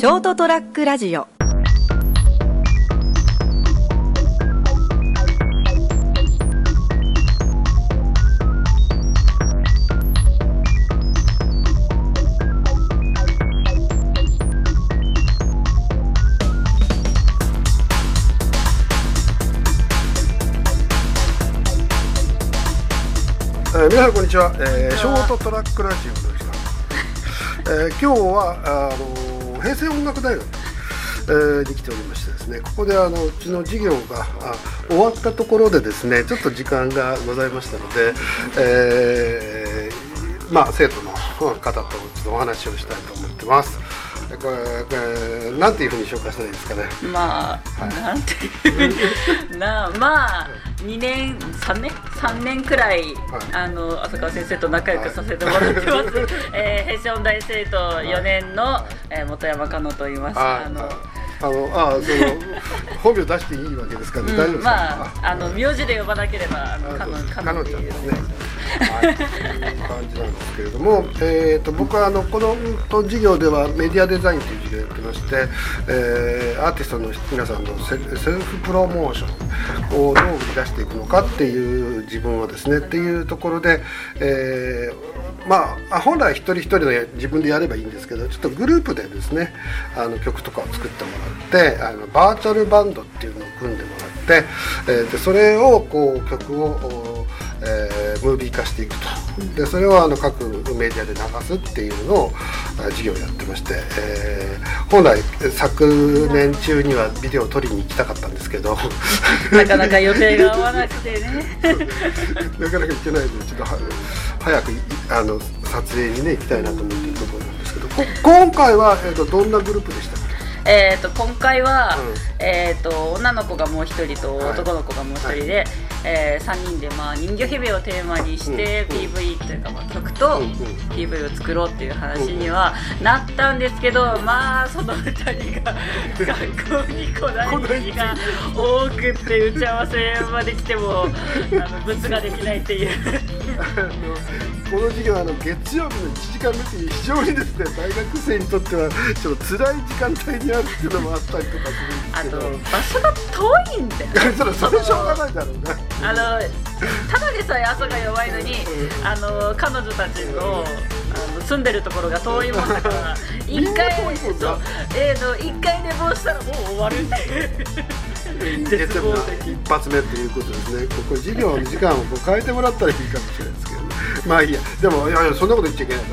ショートトラックラジオ。えー、皆さんこんにちは、えー、ショートトラックラジオの時間、えー、今日はあの平成音楽大学、えー、に来ておりましてですねここであのうちの授業があ終わったところでですねちょっと時間がございましたので、えー、まあ生徒の方とちょっとお話をしたいと思ってます。これこれなんていうふうに紹介したらいいですかね。まあ、はい。なんていうふうになまあ2年3年？3年くらい、あの浅川先生と仲良くさせてもらってます、えー、平成音大生徒4年の、えー、本山香乃と言います。ああのあのあその 本名出していいわけですかね。大丈夫うん、ですか？まああの名字で呼ばなければあの香乃香かの乃っていう。ちゃんですね。はい、という感じなんですけれども、えー、と僕はあのこのうんと授業ではメディアデザインという授業をやってまして、えーアーティストの皆さんのセルフプロモーションをどう売り出していくのかっていう自分をですねっていうところで、えーまあ本来一人一人の自分でやればいいんですけどちょっとグループでですねあの曲とかを作ってもらってあのバーチャルバンドっていうのを組んでもらって、えーでそれをこう曲をえームービー化していくと。でそれをあの各メディアで流すっていうのをあ授業をやってまして、えー本来昨年中にはビデオを撮りに行きたかったんですけど。なかなか予定が合わなくてね。なかなか行けないのでちょっとは早くいあの撮影にね行きたいなと思っているところなんですけど。こ今回は、えー、とどんなグループでしたかえー、と今回は、うん。えー、と女の子がもう一人とはい。男の子がもう一人で、え3人で、まあ、人魚姫をテーマにして、うん。PV というか、まあ、曲とうん。うん。PV を作ろうっていう話にはなったんですけどまあその2人が 学校に来ない日が多くって打ち合わせまで来てもあの物ができないっていう。この授業はあの月曜日の1時間目っていう非常にですね大学生にとってはちょっと辛い時間帯にあるっていうのもあったりとかするんです場所が遠いん だよけどそれそれしょうがないだろうね。あのただでさえ朝が弱いのに、あの彼女たちのあの住んでるところが遠いもんだから一回そうえー、の一回寝坊したらもう終わる。絶望的一発目ということですね。ここ授業の時間をこう変えてもらったらいいかもしれないです まあいいやでもいやいやそんなこと言っちゃいけない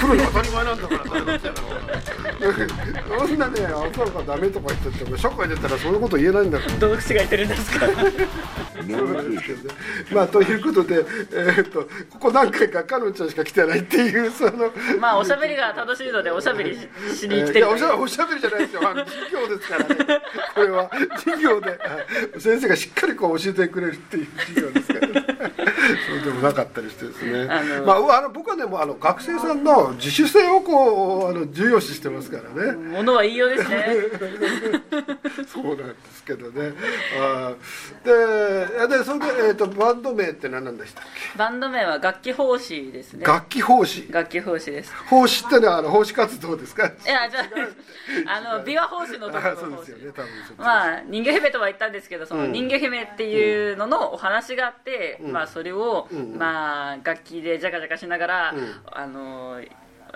プロに当たり前なんだからそんなそんなね朝がダメとか言ってても社会出たらそんなこと言えないんだからどうしてがいてるんですか？まあということで、えーっとここ何回かかのんちゃんしか来てないっていうその。まあおしゃべりが楽しいのでおしゃべりししに来てるいやおしゃおしゃべりじゃないですよ。授業ですからね。これは授業ではい先生がしっかりこう教えてくれるっていう授業ですからね。そうでもなかったりしてですね。あのまああの僕はでもあの学生さんの自主性をこうあの重要視してますからね。ものは言いようですね。そうなんですけどね。あーででそれで、えー、とバンド名って何なんでしたっけ？バンド名は楽器奉仕ですね。楽器奉仕。楽器奉仕です。奉仕ってのはあの奉仕活動ですか？いやじゃああの琵琶法師のところあそうですよね。多分まあ人魚姫とは言ったんですけどそのうん。人魚姫っていうののお話があって、うん。まあそれを、うんまあ楽器でジャカジャカしながら、うん。あの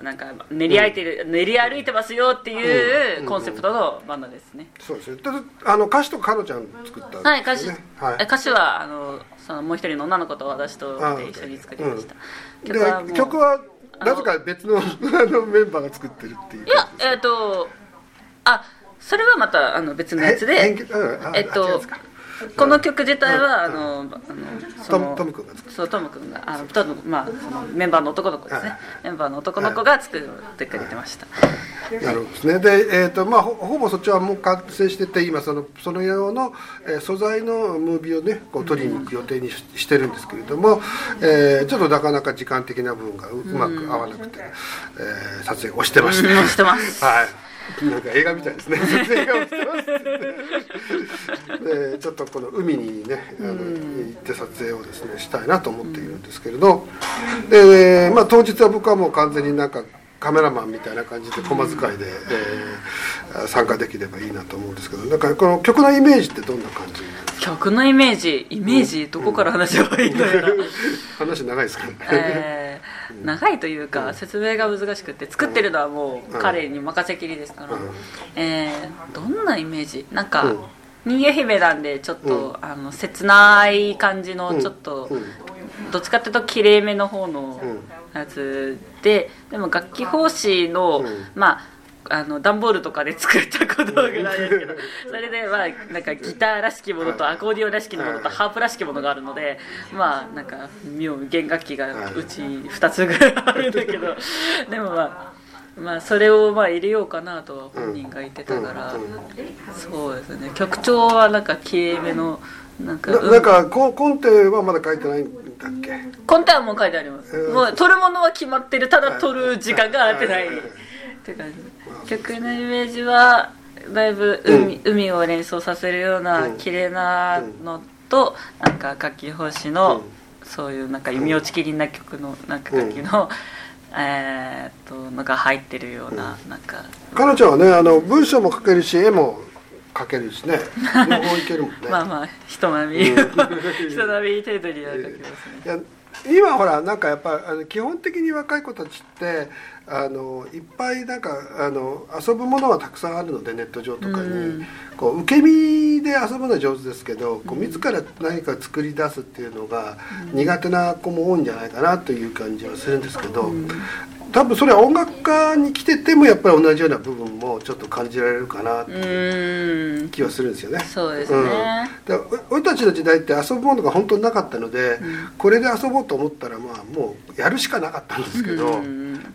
なんか練り歩いてる、練り歩いてますよっていうん。うコンセプトのバンドですね、そうですね。であの歌詞とかのちゃん作ったんですよね。はい歌詞、はい。え歌詞はあのそのもう一人の女の子と私とで一緒に作りました、で曲は曲はなぜか別のあのメンバーが作ってるっていう。いやえっ、とあそれはまたあの別のやつでえっとこの曲自体は、うん。あのあのそのトムトム君がそうトム君があのトムまあそのメンバーの男の子ですね、はいメンバーの男の子が作ってくれてました、なるほどですね。で、えーとまあ、ほほぼそっちはもう完成してて今そのその用の、えー素材のムービーをねこう撮りに行く予定にししてるんですけれども、えーちょっとなかなか時間的な部分がううまく合わなくて、えー撮影をしてました、うん。してます。はいなんか映画みたいですね。撮影をしてます。でちょっとこの海にねあの行って撮影をですねしたいなと思っているんですけれど、で、まあ、当日は僕はもう完全になんかカメラマンみたいな感じで駒使いで、えー、参加できればいいなと思うんですけど。なんかこの曲のイメージってどんな感じ？曲のイメージ？イメージ、どこから話せばいいのやら、話長いですかね、えー、長いというか、説明が難しくて作ってるのはもう彼に任せきりですから、えー、どんなイメージ？なんか、人魚姫なんでちょっと、あの切ない感じのちょっと、どっちかっていうときれいめの方のやつででも楽器奉仕の、まああの段ボールとかで作った小道具なんですけど。それでまあなんかギターらしきものとアコーディオンらしきものとハープらしきものがあるのでまあなんか妙弦楽器がうち2つぐらいあるんだけど。でもまあまあそれをまあ入れようかなと本人が言ってたから、そうですね。曲調はなんかきれいめのなんかなんかココンテはまだ書いてないんだっけ？コンテはもう書いてあります、えー、もう撮るものは決まってる。ただ撮る時間が合ってない。って感じ曲のイメージはだいぶ海うん、海を連想させるような綺麗なのと、うん、なんか楽器奉仕の、うん、そういうなんか弓落ちきりな曲のなんか楽器の、えー、っとのが入ってるような,、なんか。彼女はねあの文章も書けるし絵も書けるしね。両方いけるもんね。まあまあ人並み、人並み程度には書けますね。今ほらなんかやっぱ基本的に若い子たちってあのいっぱいなんかあの遊ぶものはたくさんあるのでネット上とかに、うん、こう受け身で遊ぶのは上手ですけど、こう自ら何か作り出すっていうのが苦手な子も多いんじゃないかなという感じはするんですけど、うん、多分それは音楽家に来ててもやっぱり同じような部分もちょっと感じられるかなっていう気はするんですよね。そうですね、うん、俺たちの時代って遊ぶものが本当になかったので、うん、これで遊ぼうと思ったらまあもうやるしかなかったんですけど、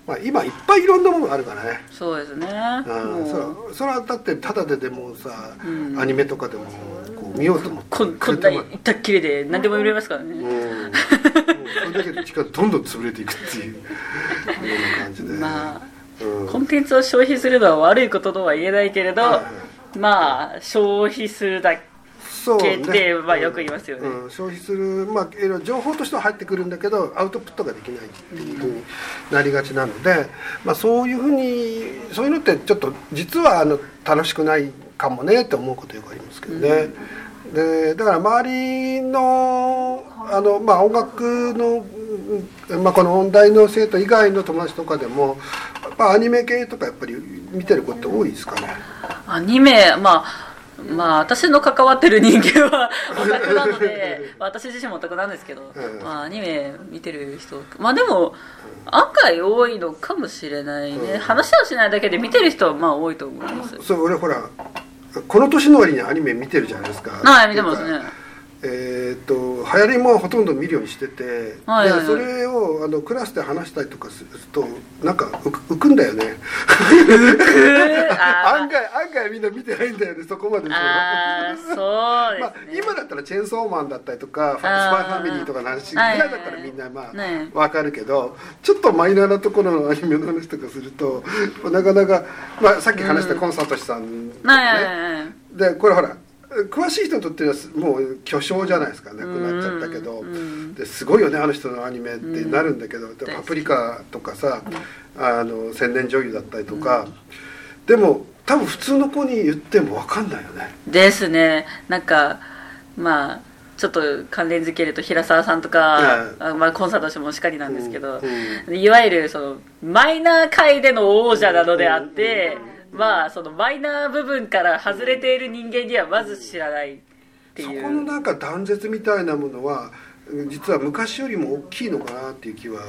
まあ、今いっぱいいろんなものがあるからね。そうですね、うん、そそれはだってただででもさ、アニメとかでもこう見ようと思ってここんなったっきりで何でも見れますからね。うん。それだけで力どんどん潰れていくっていう。ような感じでまあ、うん、コンテンツを消費するのは悪いこととは言えないけれど、はいはい、まあ消費するだけって、まあよく言いますよね、うん、消費する、まあ、情報としては入ってくるんだけどアウトプットができないっていうふうになりがちなので、まあ、そういうふうにそういうのってちょっと実はあの楽しくないかもねって思うことよくありますけどね。うん。でだから周りのあの、まあ、音楽の、まあ、この音大の生徒以外の友達とかでもやっぱアニメ系とかやっぱり見てる子って多いですかね。アニメまあまあ私の関わってる人間は オタクなので私自身もオタクなんですけど、まあ、アニメ見てる人まあでも案外多いのかもしれないね、話をしないだけで見てる人はまあ多いと思います。そう俺ほらこの年の割にアニメ見てるじゃないですか。はい見てますねえー、っと流行りもほとんど見るようにしてて、はいはいはい、でそれをあのクラスで話したりとかするとなんか浮くんだよね。案外案外みんな見てないんだよねそこまで。あそうです、ね、まあ、今だったらチェーンソーマンだったりとかスパイファミリーとかの話ぐらいだったらみんなまあ、ね、分かるけどちょっとマイナーなところのアニメの話とかするとなかなか、まあ、さっき話したコンサートさん、ね、うん、でこれほら詳しい人にとってはもう巨匠じゃないですか亡くなっちゃったけど、ですごいよねあの人のアニメってなるんだけど、パプリカとかさ、あの宣伝女優だったりとか、でも多分普通の子に言っても分かんないよね。ですね。なんかまあちょっと関連づけると平沢さんとか、うん、まあ、コンサートしてもしっかりなんですけど、いわゆるそのマイナー界での王者なのであって。まあそのマイナー部分から外れている人間にはまず知らないっていう。そこのなんか断絶みたいなものは実は昔よりも大きいのかなっていう気は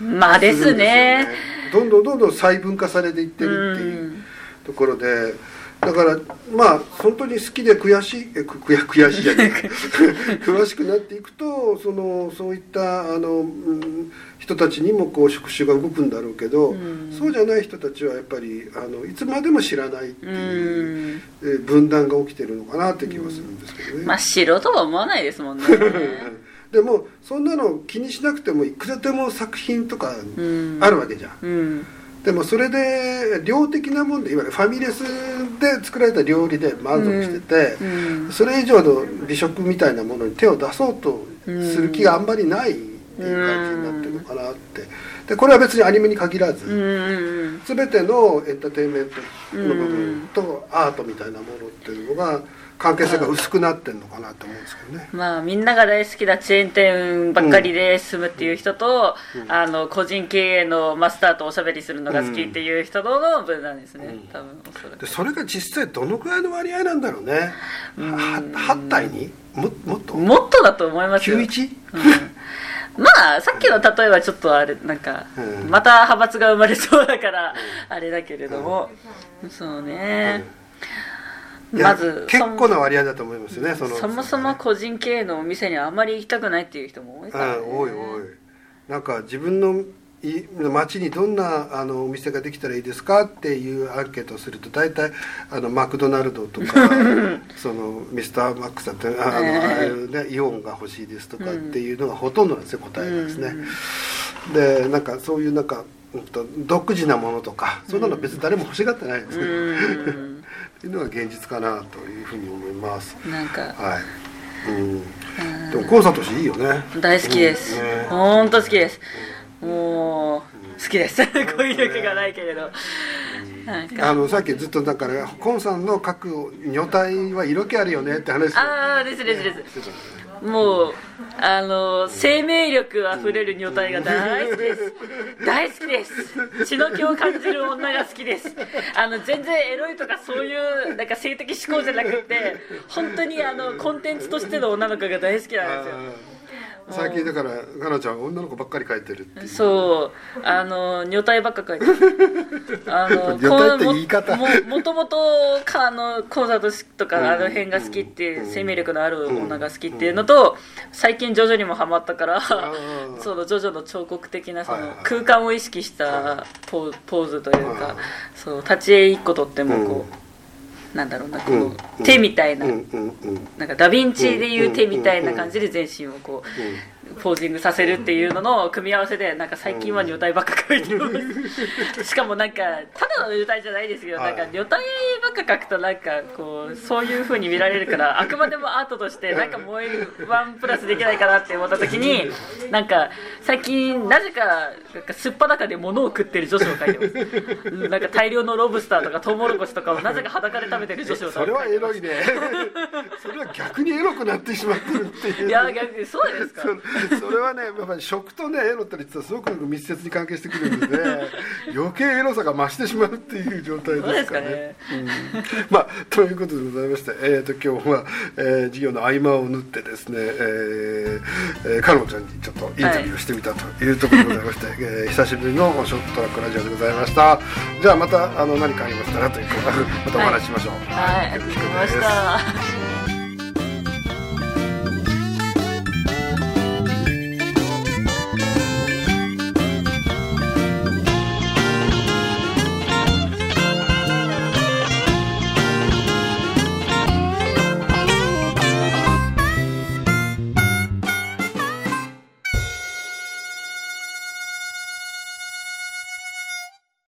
まあですね。どんどんどんどん細分化されていってるっていうところでだからまあ本当に好きで悔しいえ悔悔しいじゃない 詳しくなっていくとそのそういったあの、うん、人たちにもこう触手が動くんだろうけど、うん、そうじゃない人たちはやっぱりあのいつまでも知らないっていう、うん、分断が起きてるのかなって気はするんですけどね。まあ知ろうとは思わないですもんね。でもそんなの気にしなくてもいくらでも作品とかあるわけじゃんでもそれで量的なもんでいわゆるファミレスで作られた料理で満足してて、うんうん、それ以上の美食みたいなものに手を出そうとする気があんまりないっていう感じになってるのかなって。でこれは別にアニメに限らず、全てのエンターテインメントの部分とアートみたいなものっていうのが関係性が薄くなってるのかなと思うんですけどね。まあみんなが大好きなチェーン店ばっかりで住むっていう人と、あの個人経営のマスターとおしゃべりするのが好きっていう人との分なんですね、多分おそらく。でそれが実際どのくらいの割合なんだろうね。は8対に？ももっと？もっとだと思いますよ。91? まあさっきの例えはちょっとあれなんか、うん。また派閥が生まれそうだからあれだけれども、そうね、まず結構な割合だと思いますよね。そのそもそも個人経営のお店にあまり行きたくないっていう人も多いから、ね。うん、多い多いなんか自分のい町にどんなあのお店ができたらいいですかっていうアンケートをすると大体あのマクドナルドとかそのミスターマックさんってああの、ええ。ああいうねイオンが欲しいですとかっていうのがほとんどなんですよ答えがですね、でなんかそういうなんか、うんと、独自なものとかそんなの別に誰も欲しがってないんですね、うん。っていうのが現実かなというふうに思います。なんか。はい、うん、でもコンサートしいいよね。大好きです、うん。ね。本当好きです。もう好きです。語彙力がないけれど。あのさっきずっとだからコンさんの書く女体は色気あるよねって話を。ああですですですもうあの生命力あふれる女体が大好きです。大好きです。血の気を感じる女が好きです。あの全然エロいとかそういうなんか性的思考じゃなくて本当にあのコンテンツとしての女の子が大好きなんですよ。最近だからかなちゃんは女の子ばっかり書いてるっていう。そう。あの女体ばっか書いてる。あの女体って言い方。もももともとかあのコンサートとかあの辺が好きっていう生命力のある女が好きっていうのと最近ジョジョにもハマったからー。そのジョジョの彫刻的なその空間を意識したポーポーズというはいかそう立ち絵一個とってもこうなんだろうなこの手みたいな。なんかダヴィンチでいう手みたいな感じで全身をこうポージングさせるっていうのの組み合わせでなんか最近は女体ばっか描いてます。しかもなんかただの女体じゃないですけどはないんか女体ばっか描くとなんかこうそういう風に見られるからあくまでもアートとしてなんかもうワンプラスできないかなって思った時に なんか最近なぜかなんかすっぱだかで物を食ってる女子を描いてます。うんなんか大量のロブスターとかトウモロコシとかをなぜか裸で食べてる女子をそれはエロいね。それは逆にエロくなってしまってるっていう。いや逆にそうですかそ それはねやっぱり食とねエロって実はすごく密接に関係してくるので、余計エロさが増してしまうっていう状態ですかね。うんまあということでございまして、えー、と今日は、えー授業の合間を縫ってですね、えーえー、カノちゃんにちょっとインタビューをしてみたというところでございまして、えー久しぶりのショットトラックラジオでございました。じゃあまたあの何かありましたらというかまたお話ししましょう。はい、ありがとうございました。